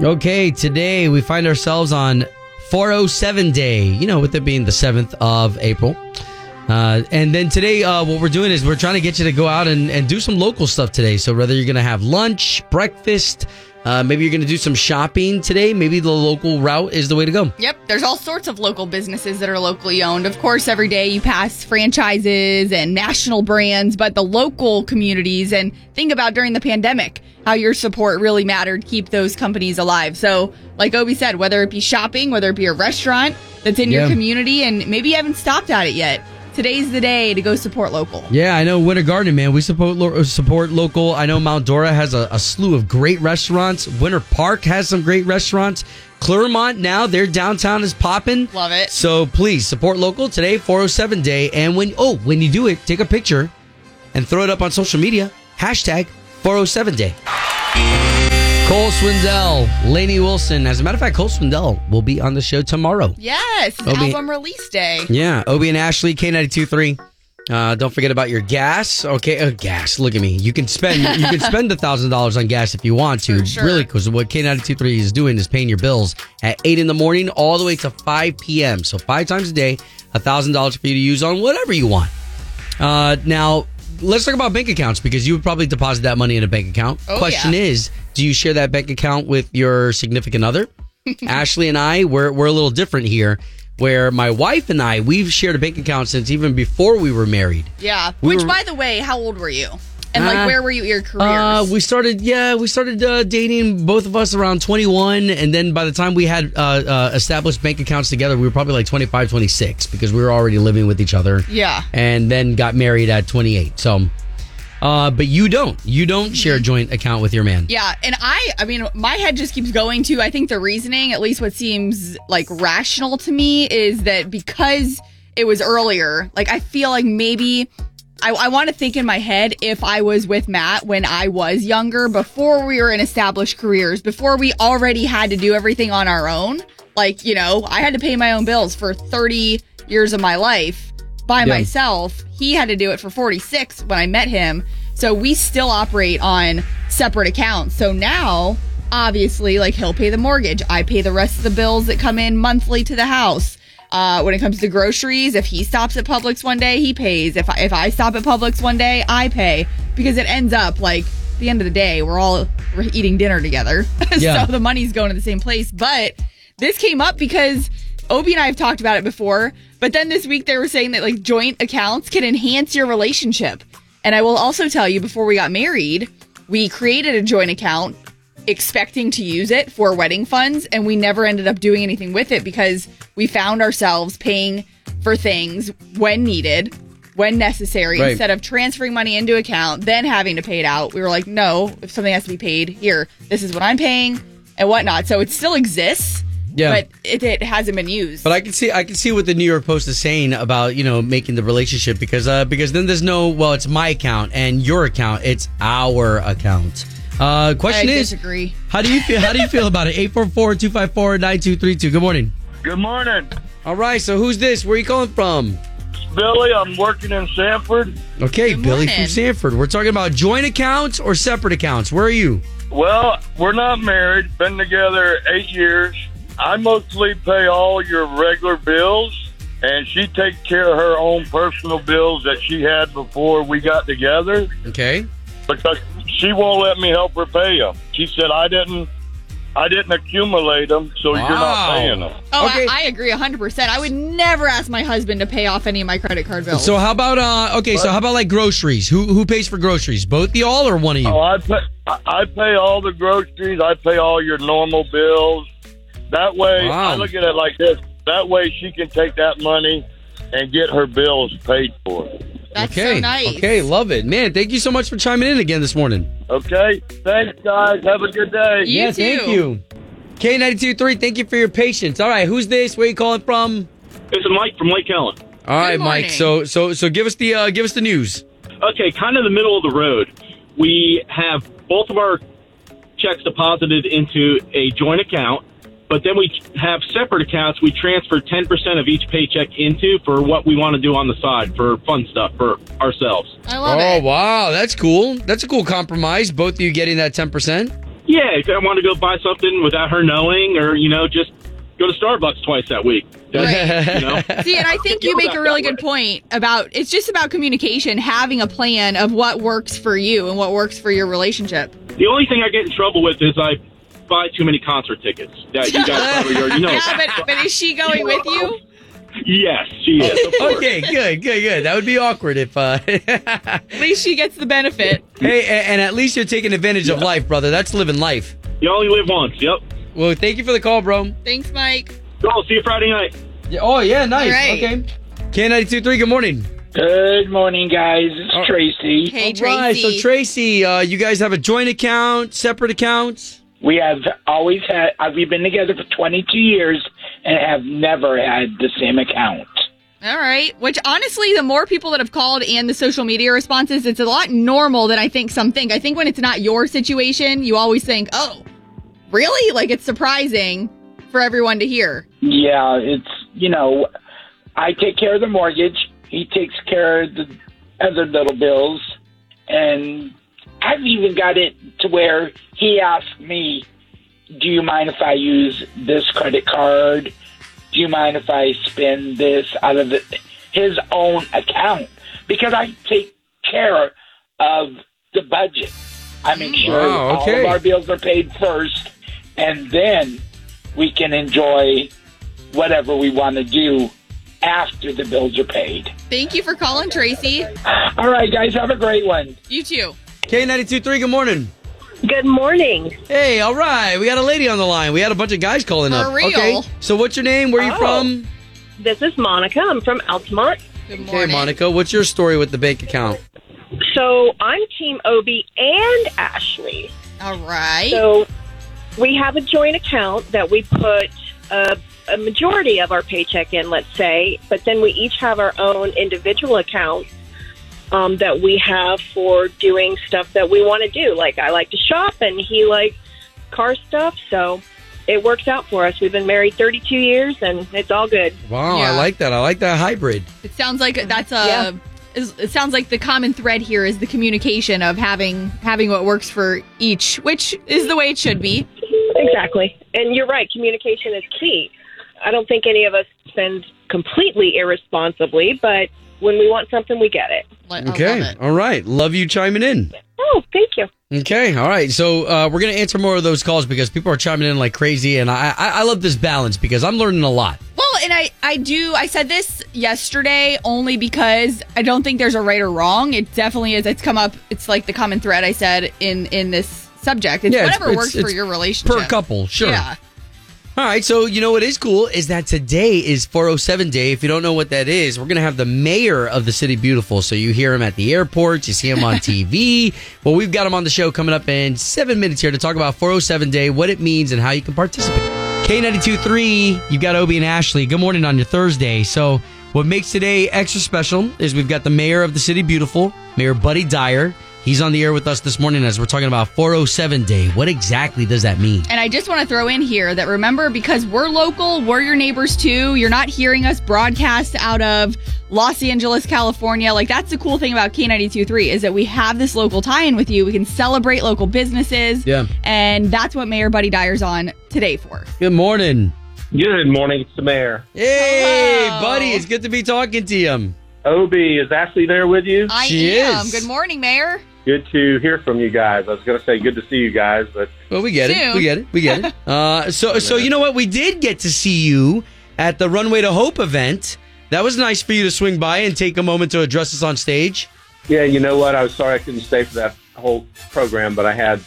Okay, today we find ourselves on 407 day, you know, with it being the 7th of April. Uh, and then today, uh, what we're doing is we're trying to get you to go out and, and do some local stuff today. So whether you're going to have lunch, breakfast, uh, maybe you're going to do some shopping today, maybe the local route is the way to go. Yep, there's all sorts of local businesses that are locally owned. Of course, every day you pass franchises and national brands, but the local communities and think about during the pandemic how your support really mattered keep those companies alive. So, like Obie said, whether it be shopping, whether it be a restaurant that's in Yeah. your community and maybe you haven't stopped at it yet, today's the day to go support local. Yeah, I know Winter Garden, man. We support lo- support local. I know Mount Dora has a, a slew of great restaurants. Winter Park has some great restaurants. Clermont now, their downtown is popping. Love it. So please support local today, 407 day. And when oh, when you do it, take a picture and throw it up on social media. Hashtag 407 day. Cole Swindell, Lainey Wilson. As a matter of fact, Cole Swindell will be on the show tomorrow. Yes, it's Obi- album release day. Yeah, Obie and Ashley, K92.3. Uh, don't forget about your gas. Okay, uh, gas. Look at me. You can spend you can spend a thousand dollars on gas if you want to. Sure. Really, because what K ninety two three is doing is paying your bills at eight in the morning all the way to five p.m. So five times a day, a thousand dollars for you to use on whatever you want. Uh, now let's talk about bank accounts because you would probably deposit that money in a bank account. Oh, Question yeah. is, do you share that bank account with your significant other? Ashley and I, we're we're a little different here. Where my wife and I, we've shared a bank account since even before we were married. Yeah. We Which, were- by the way, how old were you? And Uh, like, where were you your careers? Uh, we started, yeah, we started uh, dating both of us around 21. And then by the time we had uh, uh, established bank accounts together, we were probably like 25, 26 because we were already living with each other. yeah. And then got married at 28. So, uh, but you don't. You don't share a joint account with your man. Yeah, and I I mean my head just keeps going to I think the reasoning, at least what seems like rational to me is that because it was earlier, like I feel like maybe I, I want to think in my head if I was with Matt when I was younger, before we were in established careers, before we already had to do everything on our own. Like, you know, I had to pay my own bills for 30 years of my life by Yeah. myself. He had to do it for 46 when I met him. So we still operate on separate accounts. So now, obviously, like he'll pay the mortgage. I pay the rest of the bills that come in monthly to the house. Uh, when it comes to groceries, if he stops at Publix one day, he pays. If I, if I stop at Publix one day, I pay because it ends up like at the end of the day, we're all we're eating dinner together. Yeah. so the money's going to the same place. But this came up because Obie and I have talked about it before. But then this week they were saying that like joint accounts can enhance your relationship. And I will also tell you before we got married, we created a joint account expecting to use it for wedding funds and we never ended up doing anything with it because we found ourselves paying for things when needed when necessary Right. instead of transferring money into account then having to pay it out we were like no if something has to be paid here this is what i'm paying and whatnot so it still exists Yeah. but it, it hasn't been used But I can see I can see what the New York Post is saying about you know making the relationship because uh because then there's no well it's my account and your account it's our account. Uh, i question is disagree how do you feel how do you feel about it? 844-254-9232. Good morning. Good morning. All right, so who's this? Where are you calling from? Billy, I'm working in Sanford. Okay, Good Billy morning. from Sanford. We're talking about joint accounts or separate accounts. Where are you? Well, we're not married, been together eight years. I mostly pay all your regular bills, and she takes care of her own personal bills that she had before we got together Okay. because she won't let me help her pay them. She said I didn't. I didn't accumulate them, so you're not paying them. oh Okay. I, I agree 100% i would never ask my husband to pay off any of my credit card bills So how about uh okay, so how about like groceries? Who who pays for groceries? Both y'all or one of you? Oh, I pay. I I pay all the groceries. I pay all your normal bills. That way, Wow. I look at it like this. That way, she can take that money and get her bills paid for. that's okay. so nice Okay, love it. Man, thank you so much for chiming in again this morning. Okay. Thanks, guys. Have a good day. You yeah, too. thank you. K923, thank you for your patience. All right, who's this? Where you calling from? It's is Mike from Lake Helen. All right, Mike. So so so give us the uh give us the news. Okay, kind of the middle of the road. We have both of our checks deposited into a joint account, but then we have separate accounts we transfer 10% of each paycheck into for what we want to do on the side for fun stuff for ourselves. I love oh it. wow, that's cool. That's a cool compromise. Both of you getting that ten percent. Yeah, if I want to go buy something without her knowing, or you know, just go to Starbucks twice that week. That's, you know, See, and I think you make a really good point about it's just about communication, having a plan of what works for you and what works for your relationship. the only thing I get in trouble with is I buy too many concert tickets. That you guys probably already know. Yeah, but, but is she going with you? Yes, she is. Okay, good, good, good. That would be awkward if. uh At least she gets the benefit. Hey, and at least you're taking advantage of life, brother. That's living life. You only live once. Yep. Well, thank you for the call, bro. Thanks, Mike. Cool. See you Friday night. Yeah, oh yeah, nice. All right. Okay. K92.3, good morning. Good morning, guys. It's Oh. Tracy. Hey, All right, Tracy. so Tracy, uh, you guys have a joint account, separate accounts? We have always had, uh, we've been together for 22 years and have never had the same account. All right. Which honestly, the more people that have called and the social media responses, it's a lot normal than I think some think. I think when it's not your situation, you always think, oh, really? Like it's surprising for everyone to hear. Yeah, it's, you know, I take care of the mortgage. He takes care of the other little bills. And I've even got it to where he asked me, do you mind if I use this credit card? Do you mind if I spend this out of the, his own account? Because I take care of the budget. I make mm. sure Wow, all of our bills are paid first, and then we can enjoy whatever we want to do after the bills are paid. Thank you for calling, Tracy. All right, guys, have a great one. You too. K92.3, good morning. Good morning. Hey, all right. We got a lady on the line. We had a bunch of guys calling For up. real. Okay. So what's your name? Where are you Oh. from? This is Monica. I'm from Altamonte. Good Okay, morning. Monica, what's your story with the bank account? So I'm Team Obie and Ashley. All right. So we have a joint account that we put a, a majority of our paycheck in, let's say, but then we each have our own individual accounts um, that we have for doing stuff that we want to do. Like I like to shop and he likes car stuff. So it works out for us. We've been married 32 years and it's all good. Wow, I like that. I like that hybrid. It sounds like that's a. Yeah. It sounds like the common thread here is the communication of having having what works for each, which is the way it should be. Exactly. And you're right, communication is key. I don't think any of us spend completely irresponsibly, but when we want something, we get it. Okay. it. All right. Love you chiming in. Oh, thank you. Okay. All right. So uh, we're gonna answer more of those calls because people are chiming in like crazy, and I I, I love this balance because I'm learning a lot. Well, and I I do I said this yesterday only because I don't think there's a right or wrong. It definitely is. It's come up. It's like the common thread I said in in this subject. It's Yeah, whatever it's- works for it's your relationship Per couple, sure. Yeah. All right, so you know what is cool is that today is 407 Day. If you don't know what that is, we're going to have the mayor of the city beautiful. So you hear him at the airports, you see him on TV. Well, we've got him on the show coming up in seven minutes here to talk about 407 Day, what it means, and how you can participate. K92.3, you've got Obie and Ashley. Good morning on your Thursday. So what makes today extra special is we've got the mayor of the city beautiful, Mayor Buddy Dyer. He's on the air with us this morning as we're talking about 407 Day. What exactly does that mean? And I just want to throw in here that remember, because we're local, we're your neighbors too. You're not hearing us broadcast out of Los Angeles, California. Like, that's the cool thing about K92.3 is that we have this local tie in with you. We can celebrate local businesses. Yeah. And that's what Mayor Buddy Dyer's on today for. Good morning. Good morning. It's the mayor. Hey, Hello. buddy, it's good to be talking to you. Obie, is Ashley there with you? I She am. is. Good morning, Mayor. Good to hear from you guys. I was going to say good to see you guys, but Well, we get it. We get it. We get it. Uh, so, so you know what? We did get to see you at the Runway to Hope event. That was nice for you to swing by and take a moment to address us on stage. Yeah, you know what? I was sorry I couldn't stay for that whole program, but I had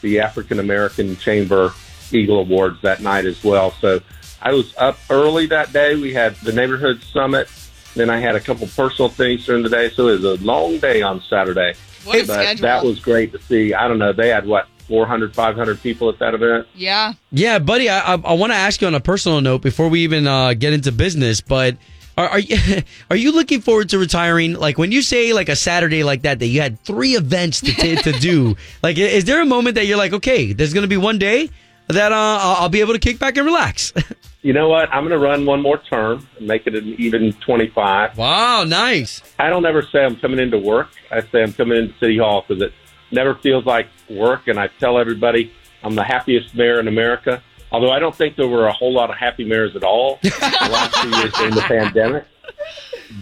the African American Chamber Eagle Awards that night as well. So I was up early that day. We had the neighborhood summit. Then I had a couple personal things during the day. So it was a long day on Saturday. What a but schedule. that was great to see. I don't know. They had what, 400, 500 people at that event? yeah. Yeah, buddy. I, I, I want to ask you on a personal note before we even uh, get into business, but. Are, are you are you looking forward to retiring? Like when you say like a Saturday like that, that you had three events to t- to do. Like, is there a moment that you're like, okay, there's going to be one day that uh, I'll I'll be able to kick back and relax? You know what? I'm going to run one more term and make it an even 25. wow, nice. I don't ever say I'm coming into work. I say I'm coming into City Hall because it never feels like work. And I tell everybody I'm the happiest mayor in America. Although I don't think there were a whole lot of happy mayors at all the last two years during the pandemic.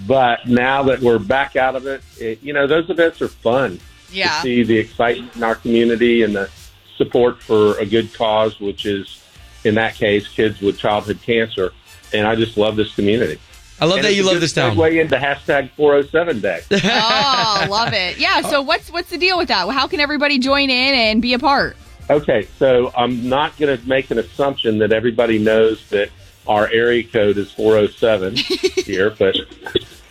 But now that we're back out of it, it you know, those events are fun Yeah. to see the excitement in our community and the support for a good cause, which is, in that case, kids with childhood cancer. And I just love this community. I love And that you love this town. Segue into hashtag 407 day. oh, love it. Yeah. So uh, what's what's the deal with that? How can everybody join in and be a part? Okay, so I'm not going to make an assumption that everybody knows that our area code is 407 here, but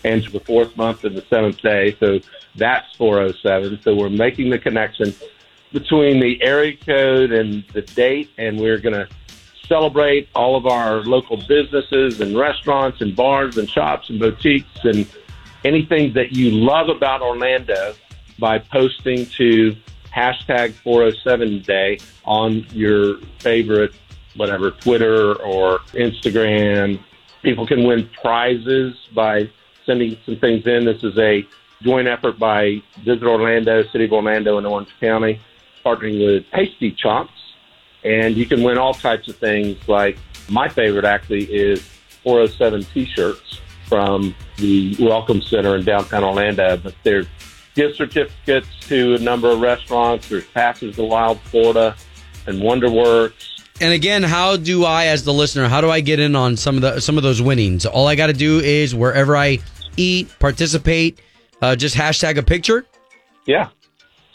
and the fourth month and the seventh day, so that's 407. So we're making the connection between the area code and the date, and we're going to celebrate all of our local businesses and restaurants and bars and shops and boutiques and anything that you love about Orlando by posting to hashtag 407 day on your favorite, whatever, Twitter or Instagram. People can win prizes by sending some things in. This is a joint effort by Visit Orlando, City of Orlando, and Orange County, partnering with Tasty Chomps. And you can win all types of things like my favorite actually is 407 t-shirts from the Welcome Center in downtown Orlando, but there's gift certificates to a number of restaurants. There's passes to Wild Florida and WonderWorks. And again, how do I, as the listener, how do I get in on some of the some of those winnings? All I got to do is wherever I eat, participate, uh, just hashtag a picture. Yeah,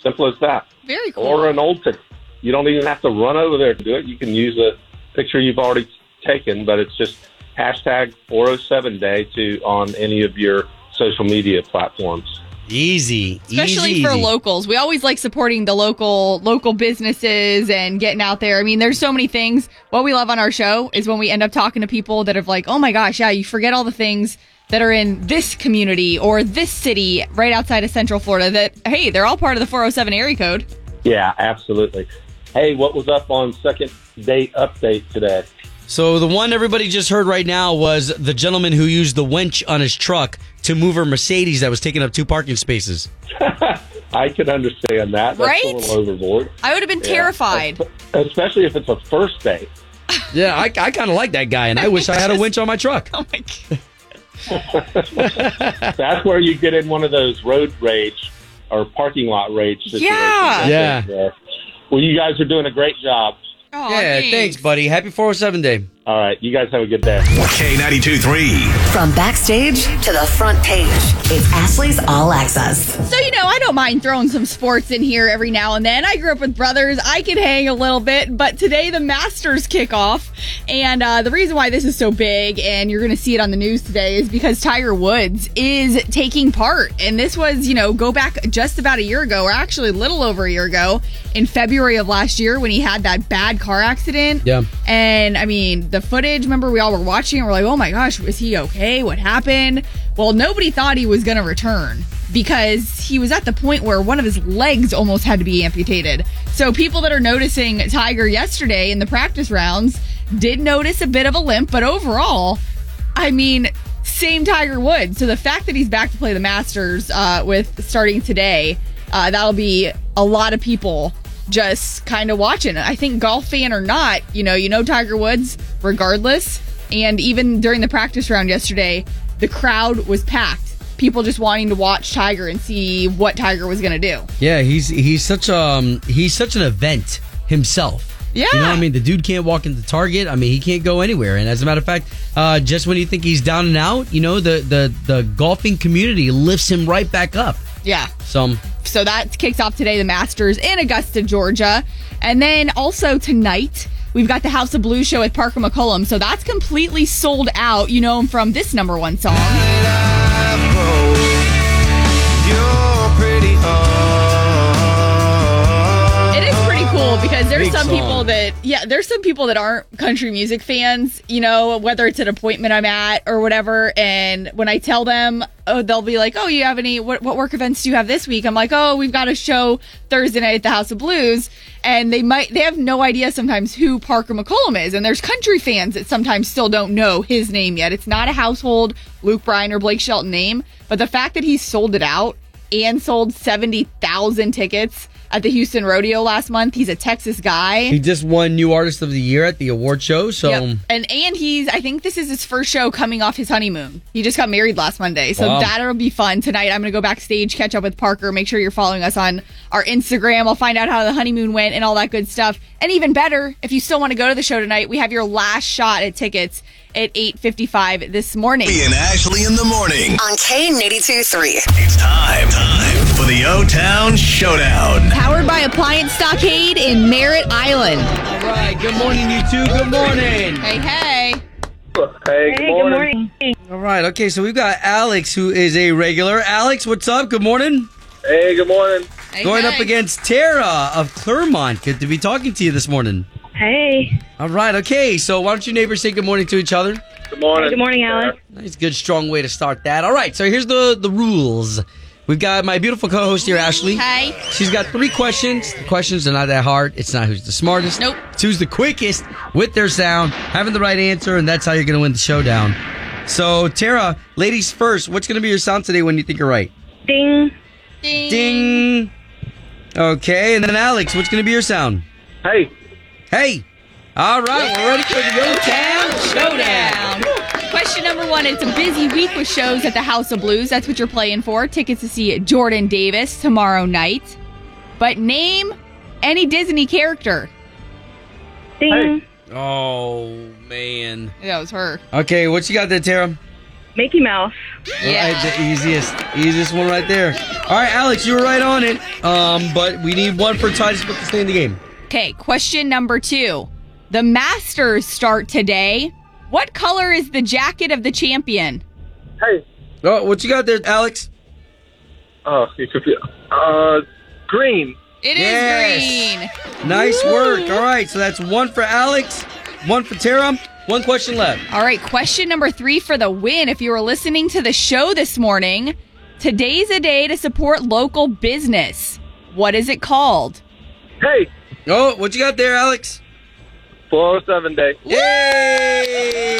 simple as that. Very cool. Or an old ticket. You don't even have to run over there to do it. You can use a picture you've already taken, but it's just hashtag 407 day to on any of your social media platforms. Easy, especially easy, for easy. locals. We always like supporting the local local businesses and getting out there. I mean, there's so many things. What we love on our show is when we end up talking to people that have like, oh my gosh, yeah, you forget all the things that are in this community or this city right outside of Central Florida. That hey, they're all part of the 407 area code. Yeah, absolutely. Hey, what was up on second date update today? So the one everybody just heard right now was the gentleman who used the winch on his truck to move a Mercedes that was taking up two parking spaces. I can understand that. That's Right? a little overboard. I would have been Yeah. terrified. Especially if it's a first date. Yeah, I, I kind of like that guy, and I wish I had a winch on my truck. Oh my god. That's where you get in one of those road rage or parking lot rage situations. Yeah. I Yeah. Think, well, you guys are doing a great job. Oh, yeah, thanks, buddy. Happy 407 day. All right, you guys have a good day. K92 3. From backstage to the front page, it's Ashley's All Access. So, you know, I don't mind throwing some sports in here every now and then. I grew up with brothers. I can hang a little bit, but today the Masters kick off. And uh, the reason why this is so big, and you're going to see it on the news today, is because Tiger Woods is taking part. And this was, you know, go back just about a year ago, or actually a little over a year ago, in February of last year when he had that bad car accident. Yeah. And I mean, the footage, remember we all were watching and we're like, oh my gosh, was he okay? What happened? Well, nobody thought he was going to return because he was at the point where one of his legs almost had to be amputated. So people that are noticing Tiger yesterday in the practice rounds did notice a bit of a limp, but overall, I mean, same Tiger Woods. So the fact that he's back to play the Masters uh, with starting today, uh, that'll be a lot of people just kind of watching. I think golf fan or not, you know, you know Tiger Woods regardless. And even during the practice round yesterday, the crowd was packed. People just wanting to watch Tiger and see what Tiger was going to do. Yeah, he's he's such um he's such an event himself. Yeah. You know what I mean? The dude can't walk into Target. I mean, he can't go anywhere. And as a matter of fact, uh, just when you think he's down and out, you know, the the the golfing community lifts him right back up. Yeah. So um, So that kicks off today, the Masters in Augusta, Georgia. And then also tonight, we've got the House of Blues show at Parker McCollum. So that's completely sold out. You know him from this number one song. Because there's Big some song. people that, yeah, there's some people that aren't country music fans, you know, whether it's an appointment I'm at or whatever. And when I tell them, oh, they'll be like, oh, you have any, what, what work events do you have this week? I'm like, oh, we've got a show Thursday night at the House of Blues. And they might, they have no idea sometimes who Parker McCollum is. And there's country fans that sometimes still don't know his name yet. It's not a household Luke Bryan or Blake Shelton name, but the fact that he sold it out and sold 70,000 tickets at the Houston Rodeo last month. He's a Texas guy. He just won New Artist of the Year at the award show. So Yep. And and he's I think this is his first show coming off his honeymoon. He just got married last Monday. So Wow. that'll be fun tonight. I'm gonna go backstage, catch up with Parker, make sure you're following us on our Instagram. I'll find out how the honeymoon went and all that good stuff. And even better, if you still want to go to the show tonight, we have your last shot at tickets at 8:55 this morning. Obie and Ashley in the morning. On K92 3. It's time, time for the O Town Showdown. Powered by Appliance Stockade in Merritt Island. all right, good morning, you two. Good morning. Hey, hey. Hey, good morning. All right, okay, so we've got Alex, who is a regular. Alex, what's up? Good morning. Hey, good morning. Hey, Going hey. up against Tara of Clermont. Good to be talking to you this morning. Hey. All right, okay, so why don't you neighbors say good morning to each other? Good morning. Good morning, Alex. Nice, good, strong way to start that. All right, so here's the the rules. We've got my beautiful co-host here, Ashley. Hey. She's got three questions. The questions are not that hard. It's not who's the smartest. Nope. It's who's the quickest with their sound, having the right answer, and that's how you're going to win the showdown. So, Tara, ladies first, what's going to be your sound today when you think you're right? Ding. Ding. Ding. Okay, and then Alex, what's going to be your sound? Hey, Hey. All right, we're ready for the O Town Showdown. Question number one. It's a busy week with shows at the House of Blues. That's what you're playing for. Tickets to see Jordan Davis tomorrow night. But name any Disney character. Ding. Oh, man. That was her. Okay, what you got there, Tara? Mickey Mouse. All right, the easiest, easiest one right there. All right, Alex, you were right on it. Um, but we need one for Titus to stay in the game. Okay, question number two. The Masters start today. What color is the jacket of the champion? hey. Oh, what you got there, Alex? Oh, you confused. Uh, green. It is Yes. green. Nice work. All right, so that's one for Alex, one for Tara. One question left. All right, question number three for the win. If you were listening to the show this morning, today's a day to support local business. What is it called? Hey, Oh, what you got there, Alex? 407 day. Yay!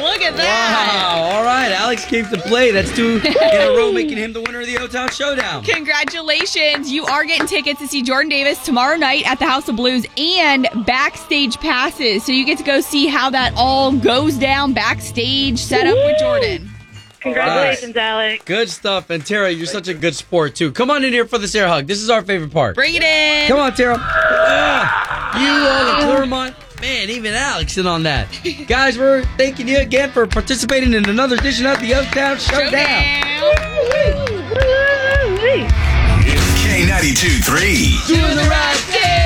Look at that. Wow. All right, Alex came to play. That's two in a row, making him the winner of the O-Town Showdown. Congratulations. You are getting tickets to see Jordan Davis tomorrow night at the House of Blues and backstage passes. So you get to go see how that all goes down backstage set up with Jordan. Congratulations, Alex. Good stuff. And Tara, you're such a good sport, too. Come on in here for this air hug. This is our favorite part. Bring it in. Come on, Tara. Ah, you on the Clermont. Man, even Alex in on that. Guys, we're thanking you again for participating in another edition of the O-Town Showdown. It's K92 3. Doing the right thing.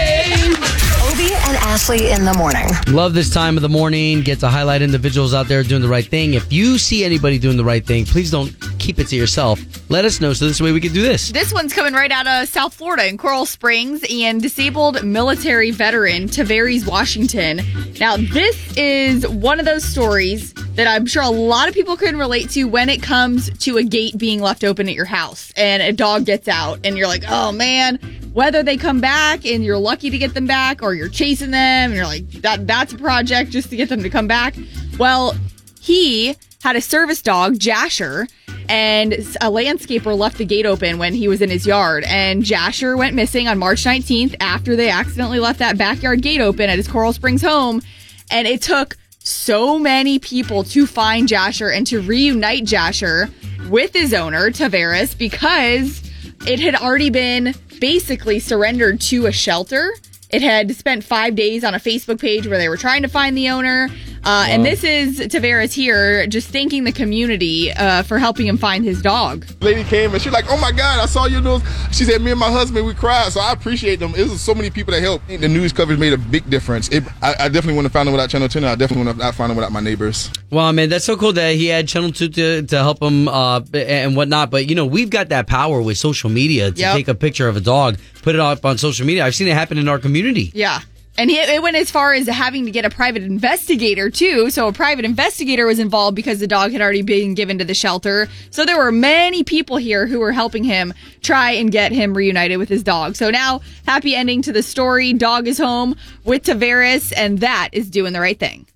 Obie and Ashley in the morning. Love this time of the morning. Get to highlight individuals out there doing the right thing. If you see anybody doing the right thing, please don't keep it to yourself. Let us know so this way we can do this. This one's coming right out of South Florida in Coral Springs and disabled military veteran Tavares Washington. Now, this is one of those stories that I'm sure a lot of people can relate to when it comes to a gate being left open at your house and a dog gets out and you're like, oh man, whether they come back and you're lucky to get them back or you're chasing them and you're like, that that's a project just to get them to come back. Well, he had a service dog, Jasher, and a landscaper left the gate open when he was in his yard. And Jasher went missing on March 19th after they accidentally left that backyard gate open at his Coral Springs home. And it took so many people to find Jasher and to reunite Jasher with his owner, Tavares, because it had already been basically surrendered to a shelter. It had spent five days on a Facebook page where they were trying to find the owner. Uh, And this is Tavares here just thanking the community uh, for helping him find his dog. lady came and she's like, "Oh my God, I saw your news." She said, "Me and my husband, we cried." So I appreciate them. It was so many people that helped. The news coverage made a big difference. It, I, I definitely wouldn't have found them without Channel 10. and I definitely wouldn't have found them without my neighbors. Well, man, that's so cool that he had Channel 2 to, to help him uh, and whatnot. But, you know, we've got that power with social media to Yep. take a picture of a dog, put it up on social media. I've seen it happen in our community. Yeah. And he, it went as far as having to get a private investigator, too. So a private investigator was involved because the dog had already been given to the shelter. So there were many people here who were helping him try and get him reunited with his dog. So now, happy ending to the story. Dog is home with Tavares, and that is doing the right thing.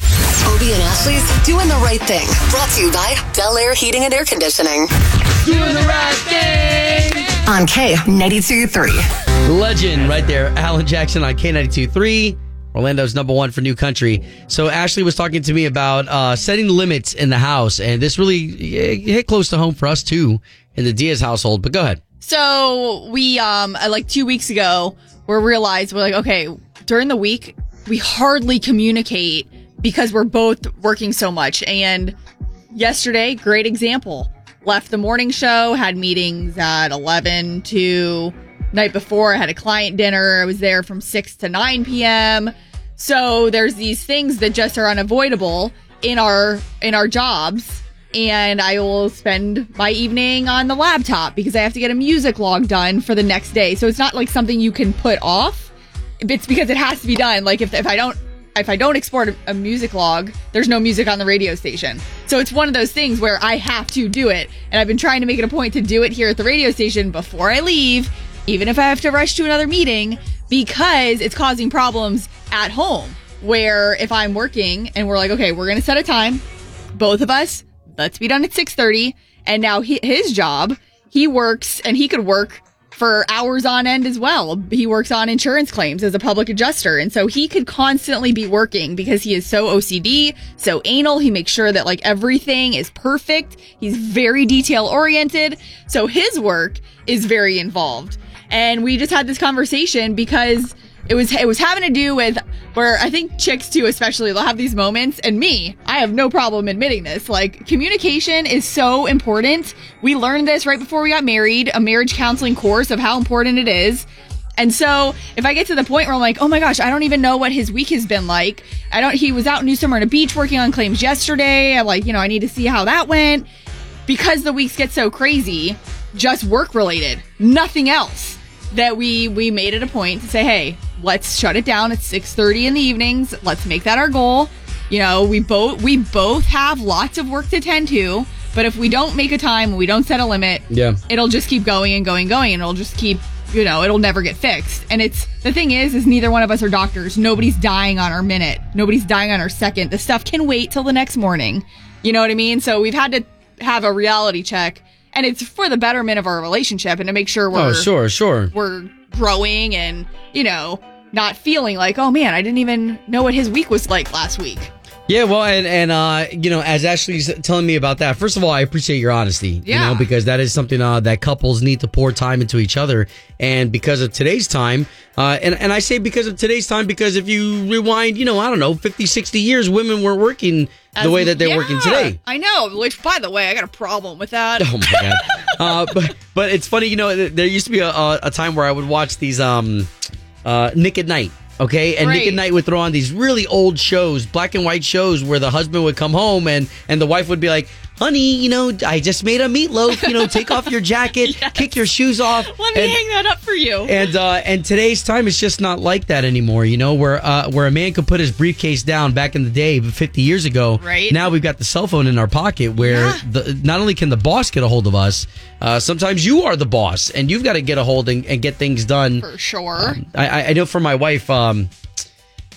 Obie and Ashley's doing the right thing. Brought to you by Bel Air Heating and Air Conditioning. Doing the right thing. on K92 Legend right there. Alan Jackson on K92.3. Orlando's number one for new country. So Ashley was talking to me about uh, setting limits in the house, and this really hit close to home for us too in the Diaz household. But go ahead. So we um uh, like two weeks ago we realized we're like okay during the week we hardly communicate because we're both working so much and yesterday great example left the morning show had meetings at 11 to night before i had a client dinner i was there from 6 to 9 p.m so there's these things that just are unavoidable in our in our jobs and I will spend my evening on the laptop because I have to get a music log done for the next day. So it's not like something you can put off. It's because it has to be done. Like if, if I don't if I don't export a, music log, there's no music on the radio station. So it's one of those things where I have to do it. And I've been trying to make it a point to do it here at the radio station before I leave, even if I have to rush to another meeting, because it's causing problems at home. Where if I'm working and we're like, okay, we're gonna set a time, both of us let's be done at 6.30 and now his job he works and he could work for hours on end as well. He works on insurance claims as a public adjuster and so he could constantly be working because he is so ocd so anal. He makes sure that like everything is perfect. He's very detail oriented so his work is very involved. And we just had this conversation because it was it was having to do with where I think chicks too, especially, they'll have these moments. And me, I have no problem admitting this. Like communication is so important. We learned this right before we got married, a marriage counseling course of how important it is. And so if I get to the point where I'm like, oh my gosh, I don't even know what his week has been like. I don't, he was out in New Smyrna on a beach working on claims yesterday. I'm like, you know, I need to see how that went because the weeks get so crazy, just work related, nothing else that we we made it a point to say, hey, let's shut it down at 6:30 in the evenings. Let's make that our goal. You know, we both we both have lots of work to tend to, but if we don't make a time, we don't set a limit, Yeah. it'll just keep going and going and going and it'll just keep you know it'll never get fixed and it's the thing is is neither one of us are doctors nobody's dying on our minute nobody's dying on our second the stuff can wait till the next morning you know what i mean so we've had to have a reality check and it's for the betterment of our relationship and to make sure oh, we're Oh, sure, sure. we're growing and you know not feeling like oh man i didn't even know what his week was like last week Yeah, well, and and uh, you know, as Ashley's telling me about that, first of all, I appreciate your honesty. You know, because that is something uh, that couples need to pour time into each other, and because of today's time, uh, and and I say because of today's time because if you rewind, you know, I don't know, 50, 60 years, women weren't working the As- way that they're working today. i know which by the way i got a problem with that Oh my god! uh, but but it's funny, you know. There used to be a, a, a time where I would watch these um, uh, Nick at Nite. Okay, and Nick at Nite would throw on these really old shows, black and white shows, where the husband would come home and and the wife would be like, "Honey, you know, I just made a meatloaf. You know, take off your jacket, kick your shoes off." let me and, hang that up for you and uh, and today's time is just not like that anymore. You know, where uh, where a man could put his briefcase down back in the day, 50 years ago. Right. Now we've got the cell phone in our pocket, where Yeah. the, not only can the boss get a hold of us, uh, sometimes you are the boss, and you've got to get a hold and, and get things done. for sure I, I- I know for my wife, um,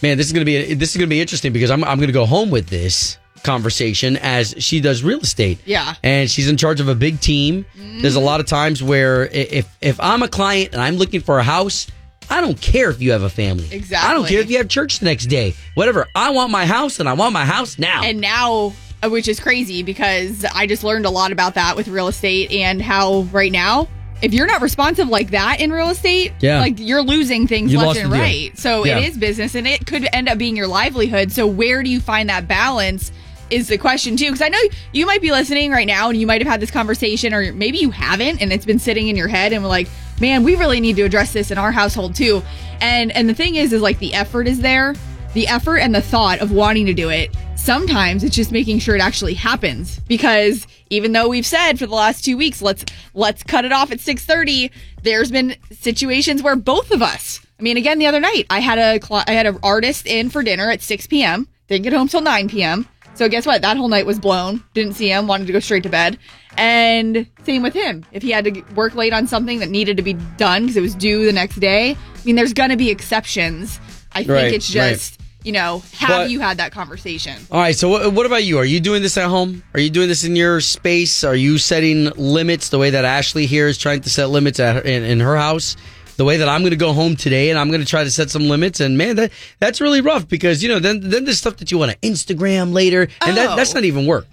man, this is gonna be this is gonna be interesting because I'm I'm gonna go home with this conversation as she does real estate. Yeah. and she's in charge of a big team. There's a lot of times where if if I'm a client and I'm looking for a house. I don't care if you have a family. Exactly. I don't care if you have church the next day. Whatever. I want my house and I want my house now. and now uh, which is crazy because i just learned a lot about that with real estate and how right now if you're not responsive like that in real estate Yeah. like you're losing things You left and right so Yeah. it is business and it could end up being your livelihood so where do you find that balance is the question too because i know you might be listening right now and you might have had this conversation or maybe you haven't and it's been sitting in your head and we're like man we really need to address this in our household too. And and the thing is is like the effort is there. The effort and the thought of wanting to do it sometimes it's just making sure it actually happens. Because even though we've said for the last two weeks let's let's cut it off at 6.30 there's been situations where both of us i mean again the other night i had a i had an artist in for dinner at 6 p.m didn't get home till 9 p.m so guess what that whole night was blown didn't see him wanted to go straight to bed and same with him if he had to work late on something that needed to be done because it was due the next day i mean there's gonna be exceptions i think Right, it's just you you know, have But- you had that conversation? All right. So what, what about you? Are you doing this at home? Are you doing this in your space? Are you setting limits the way that Ashley here is trying to set limits at her, in, in her house? The way that I'm going to go home today and I'm going to try to set some limits. And man, that that's really rough because you know then then there's stuff that you want to Instagram later, and that, Oh. that's not oh. even work.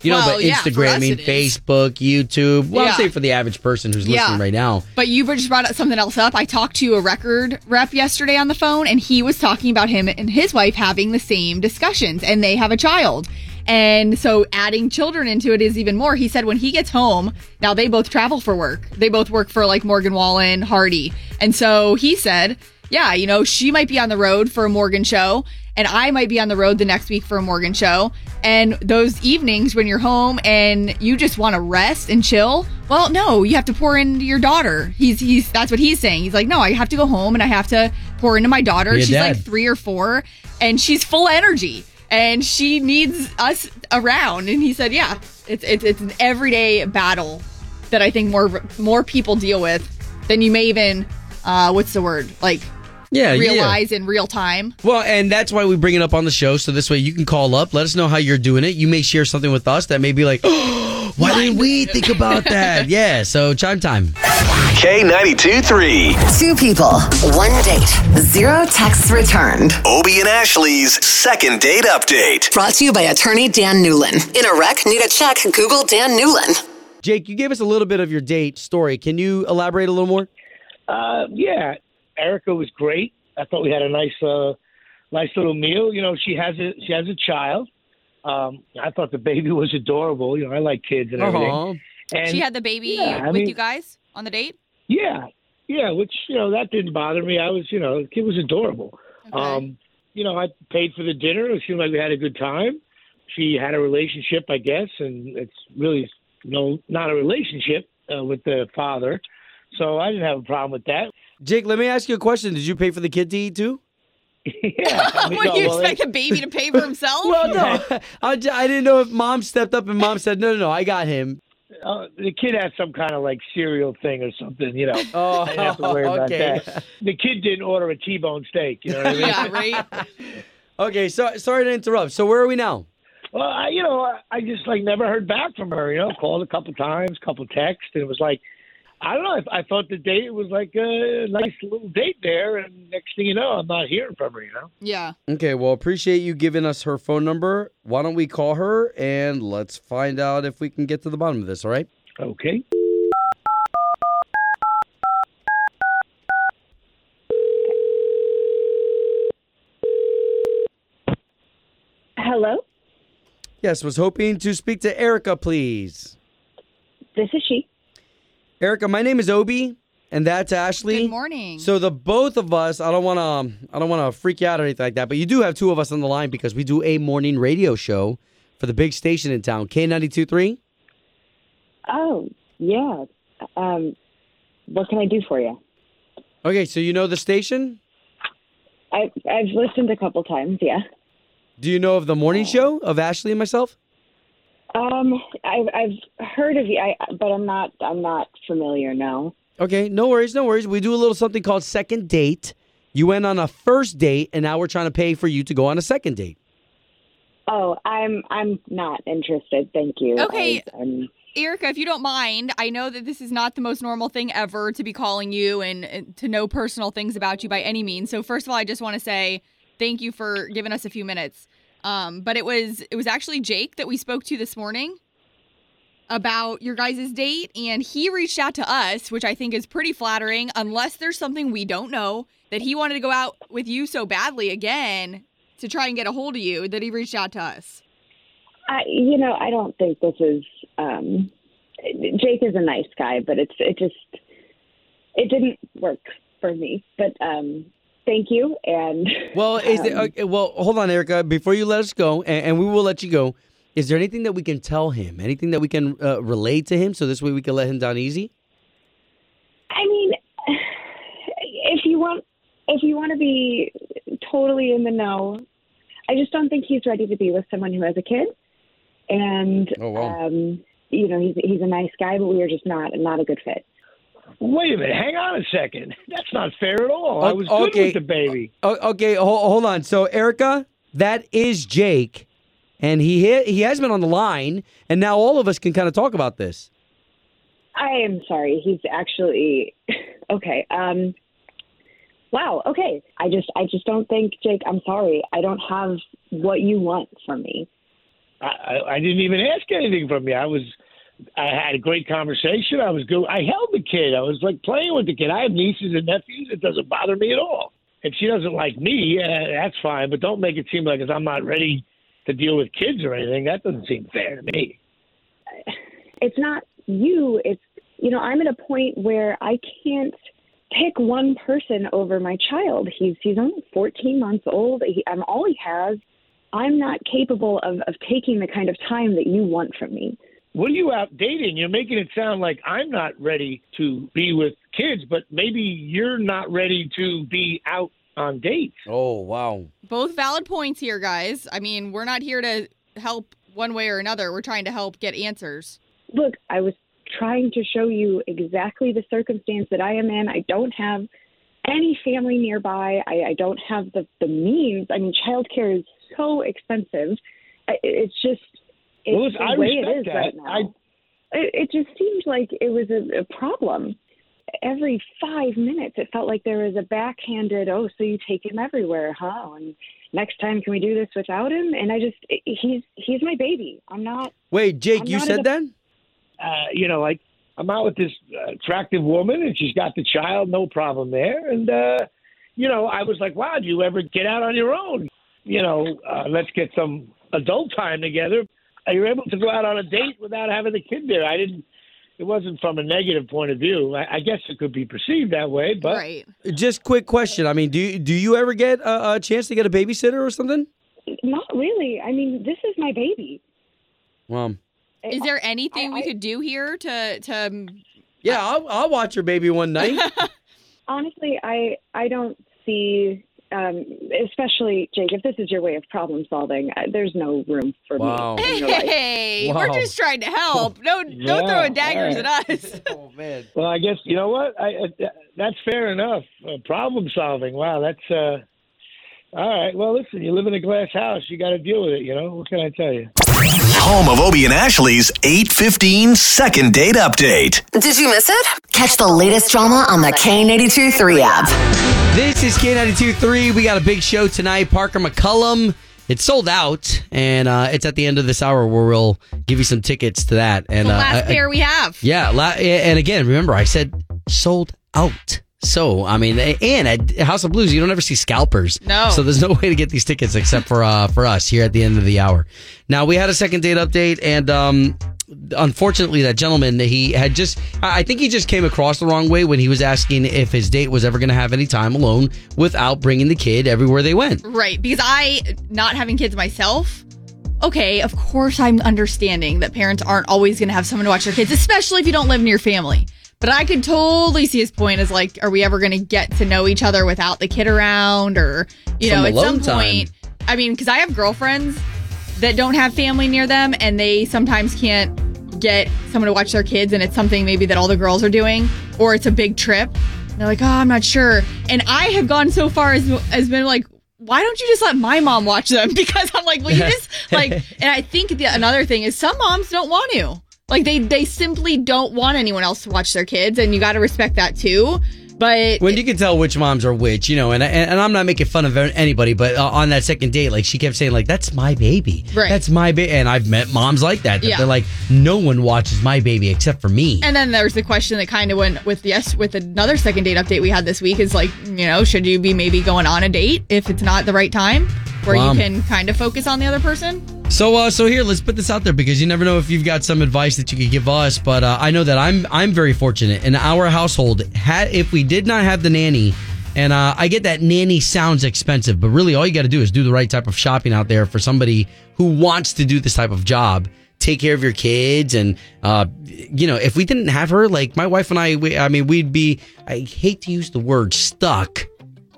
You know, Well, but yeah, for us Instagramming, it is. Facebook, YouTube. Well, Yeah. I'll say for the average person who's Yeah. listening right now. But you just brought up something else up. I talked to a record rep yesterday on the phone, and he was talking about him and his wife having the same discussions, and they have a child. And so adding children into it is even more. He said when he gets home, now they both travel for work. They both work for like Morgan Wallen, Hardy. And so he said, yeah, you know, she might be on the road for a Morgan show, and I might be on the road the next week for a Morgan show. And those evenings when you're home and you just want to rest and chill, well, no, you have to pour into your daughter. He's he's that's what he's saying. He's like, no, I have to go home and I have to pour into my daughter. She's dad. like three or four, and she's full energy, and she needs us around. And he said, yeah, it's it's it's an everyday battle that I think more more people deal with than you may even uh, what's the word like Yeah, yeah. realize in real time. Well, and that's why we bring it up on the show. So this way you can call up, let us know how you're doing it. You may share something with us that may be like, oh, why didn't we think about that? Yeah. So chime time. K92 3. Two people, one date, zero texts returned. Obie and Ashley's second date update. Brought to you by attorney Dan Newlin. In a wreck, need a check, Google Dan Newlin. Jake, you gave us a little bit of your date story. Can you elaborate a little more? Uh, yeah, Erica was great. I thought we had a nice, uh, nice little meal. You know, she has a she has a child. Um, I thought the baby was adorable. You know, I like kids and everything. Aw. And she had the baby yeah, with mean- you guys on the date. yeah, yeah, which you know that didn't bother me. I was, you know, the kid was adorable. Um, you know, I paid for the dinner. It seemed like we had a good time. She had a relationship, I guess, and it's really no not a relationship uh, with the father. So I didn't have a problem with that. Jake, let me ask you a question. Did you pay for the kid to eat too? yeah. I mean, Would no, you well, expect the baby to pay for himself? Well, no. I didn't know if mom stepped up and mom said, no, no, no, I got him. uh, the kid had some kind of like cereal thing or something, you know. Oh, I didn't have to worry about okay. that. The kid didn't order a T-bone steak, you know what I mean? yeah, right. Okay, so sorry to interrupt. So where are we now? Well, I, you know, I, I just like never heard back from her. You know, called a couple times, couple texts, and it was like, I don't know. I, I thought the date was like a nice little date there, and next thing you know, I'm not hearing from her. You know. Yeah. Okay, well, appreciate you giving us her phone number. Why don't we call her and let's find out if we can get to the bottom of this, all right? Okay. Hello, Yes, was hoping to speak to Erica, please. this is she. Erica, my name is Obie, and that's Ashley. Good morning. So the both of us, I don't want to, I don't want to freak you out or anything like that, but you do have two of us on the line because we do a morning radio show for the big station in town, K 92.3. Oh, yeah. Um, what can I do for you? Okay, so you know the station? I, I've listened a couple times. Yeah. Do you know of the morning show of Ashley and myself? Um, I've I've heard of you, I, but I'm not I'm not familiar. No. Okay, no worries, no worries. We do a little something called second date. You went on a first date, and now we're trying to pay for you to go on a second date. Oh, I'm I'm not interested. Thank you. Okay. I, I'm, Erica, if you don't mind, I know that this is not the most normal thing ever to be calling you and, and to know personal things about you by any means. So first of all, I just want to say thank you for giving us a few minutes. Um, but it was it was actually Jake that we spoke to this morning about your guys' date, and he reached out to us, which I think is pretty flattering, unless there's something we don't know that he wanted to go out with you so badly again to try and get a hold of you that he reached out to us. I you know I don't think this is. Um, Jake is a nice guy, but it's it just it didn't work for me. But um, thank you and Well, is um, there, okay, well, hold on, Erica. Before you let us go, and, and we will let you go. Is there anything that we can tell him? Anything that we can uh, relay to him, so this way we can let him down easy? I mean, if you want, if you want to be totally in the know, I just don't think he's ready to be with someone who has a kid. And Oh, wow. um, you know, he's he's a nice guy, but we are just not not a good fit. Wait a minute. Hang on a second. That's not fair at all. I was good okay. with the baby. Okay, hold, hold on. So, Erica, that is Jake, and he ha- he has been on the line, and now all of us can kind of talk about this. I am sorry. He's actually okay. Um, wow. Okay. I just, I just don't think, Jake. I'm sorry. I don't have what you want from me. I, I, I didn't even ask anything from you. I was, I had a great conversation. I was good. I held the kid. I was like playing with the kid. I have nieces and nephews. It doesn't bother me at all. If she doesn't like me, uh, that's fine. But don't make it seem like I'm not ready to deal with kids or anything. That doesn't seem fair to me. It's not you. It's you know, I'm at a point where I can't pick one person over my child. He's he's only 14 months old. He, I'm all he has. I'm not capable of of taking the kind of time that you want from me. What are you out dating? You're making it sound like I'm not ready to be with kids, but maybe you're not ready to be out on dates. Oh, wow. Both valid points here, guys. I mean, we're not here to help one way or another. We're trying to help get answers. Look, I was trying to show you exactly the circumstance that I am in. I don't have any family nearby. I, I don't have the, the means. I mean, childcare is so expensive. It's just it's Well, listen, the I way it that. right now. It, it just seemed like it was a, a problem. Every five minutes, it felt like there was a backhanded, "Oh, so you take him everywhere, huh?" And next time, can we do this without him? And I just, he's he's my baby. I'm not. Wait, Jake, I'm you said in a- that? uh, you know, like I'm out with this attractive woman and she's got the child, no problem there. And, uh, you know, I was like, wow, do you ever get out on your own? You know, uh, let's get some adult time together. Are you able to go out on a date without having the kid there? I didn't, it wasn't from a negative point of view. I, I guess it could be perceived that way, but. Right. Just quick question. I mean, do you, do you ever get a, a chance to get a babysitter or something? Not really. I mean, this is my baby. Well, Is there anything we could do here to to um, yeah, I'll, I'll watch your baby one night. Honestly, I I don't see, um, especially Jake. If this is your way of problem solving, uh, there's no room for Wow. me. in your life. Hey, Wow. we're just trying to help. No, don't Yeah, throw daggers all at us. oh, man. Well, I guess, you know what? I, I, that's fair enough. Uh, problem solving. Wow, that's, uh, all right. Well, listen, you live in a glass house. You got to deal with it, you know? What can I tell you? Home of Obie and Ashley's 815 second date update. Did you miss it? Catch the latest drama on the K92 3 app. This is K92.3. We got a big show tonight. Parker McCollum. It's sold out, and uh, it's at the end of this hour where we'll give you some tickets to that. And the uh, last I- pair we have. Yeah, la- and again, remember I said sold out. So I mean, and at House of Blues, you don't ever see scalpers. No. So there's no way to get these tickets except for uh, for us here at the end of the hour. Now we had a second date update, and um, unfortunately, that gentleman he had just I I think he just came across the wrong way when he was asking if his date was ever going to have any time alone without bringing the kid everywhere they went. Right, because I not having kids myself. Okay, of course I'm understanding that parents aren't always going to have someone to watch their kids, especially if you don't live near family. But I could totally see his point as like, are we ever going to get to know each other without the kid around, or you Some know, at some alone time. point. I mean, because I have girlfriends that don't have family near them, and they sometimes can't get someone to watch their kids, and it's something maybe that all the girls are doing, or it's a big trip. And they're like, oh, I'm not sure. And I have gone so far as as been like, why don't you just let my mom watch them? Because I'm like, well, you just like, and I think the another thing is some moms don't want to. Like they they simply don't want anyone else to watch their kids, and you got to respect that too. But When you can tell which moms are which, you know, and and, and I'm not making fun of anybody, but uh, on that second date, like she kept saying, like that's my baby, Right. That's my baby, and I've met moms like that. that Yeah. They're like, no one watches my baby except for me. And then there's the question that kind of went with yes with another second date update we had this week is like you know should you be maybe going on a date if it's not the right time where Wow. you can kind of focus on the other person. So, uh, so here, let's put this out there because you never know if you've got some advice that you could give us. But uh, I know that I'm I'm very fortunate in our household. Had if we did not have the nanny, and uh, I get that nanny sounds expensive, but really all you got to do is do the right type of shopping out there for somebody who wants to do this type of job. Take care of your kids, and uh, you know, if we didn't have her, like my wife and I, we, I mean, we'd be. I hate to use the word stuck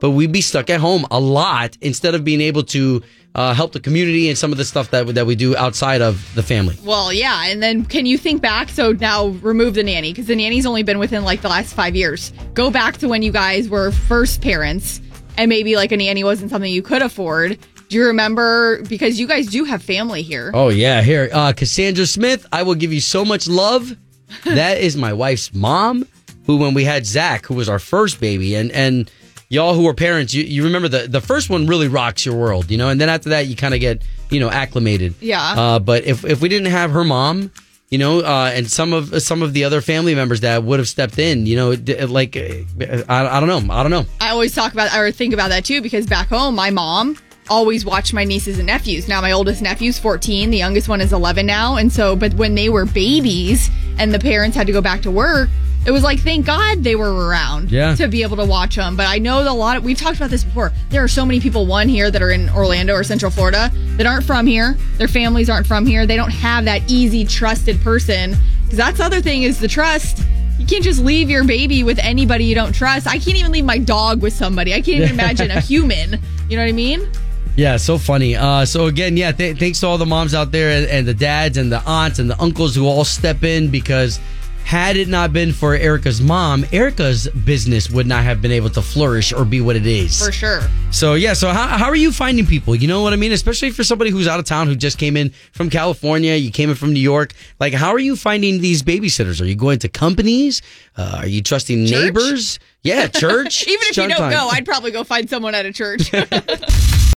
but we'd be stuck at home a lot instead of being able to uh, help the community and some of the stuff that that we do outside of the family. Well, yeah, and then can you think back? So now remove the nanny because the nanny's only been within like the last five years. Go back to when you guys were first parents, and maybe like a nanny wasn't something you could afford. Do you remember? Because you guys do have family here. Oh yeah, here, uh, Cassandra Smith. I will give you so much love. that is my wife's mom, who when we had Zach, who was our first baby, and and y'all who are parents, you, you remember the the first one really rocks your world, you know, and then after that you kind of get you know acclimated. Yeah. Uh, but if if we didn't have her mom. You know, uh, and some of some of the other family members that would have stepped in. You know, like uh, I, I don't know, I don't know. I always talk about or think about that too because back home, my mom always watched my nieces and nephews. Now my oldest nephew's 14, the youngest one is 11 now, and so but when they were babies and the parents had to go back to work, it was like thank God they were around Yeah. to be able to watch them. But I know a lot of we've talked about this before. There are so many people one here that are in Orlando or Central Florida that aren't from here. Their families aren't from here. They don't have that easy trusted person because that's the other thing is the trust. You can't just leave your baby with anybody you don't trust. I can't even leave my dog with somebody. I can't even imagine a human. You know what I mean? Yeah, so funny. Uh, so again, yeah, th- thanks to all the moms out there and, and the dads and the aunts and the uncles who all step in because had it not been for Erica's mom, Erica's business would not have been able to flourish or be what it is. For sure. So yeah, so how, how are you finding people? You know what I mean? Especially for somebody who's out of town who just came in from California, you came in from New York. Like, how are you finding these babysitters? Are you going to companies? Uh, are you trusting Church? neighbors? Yeah, church. Even if you don't go, I'd probably go find someone at a church.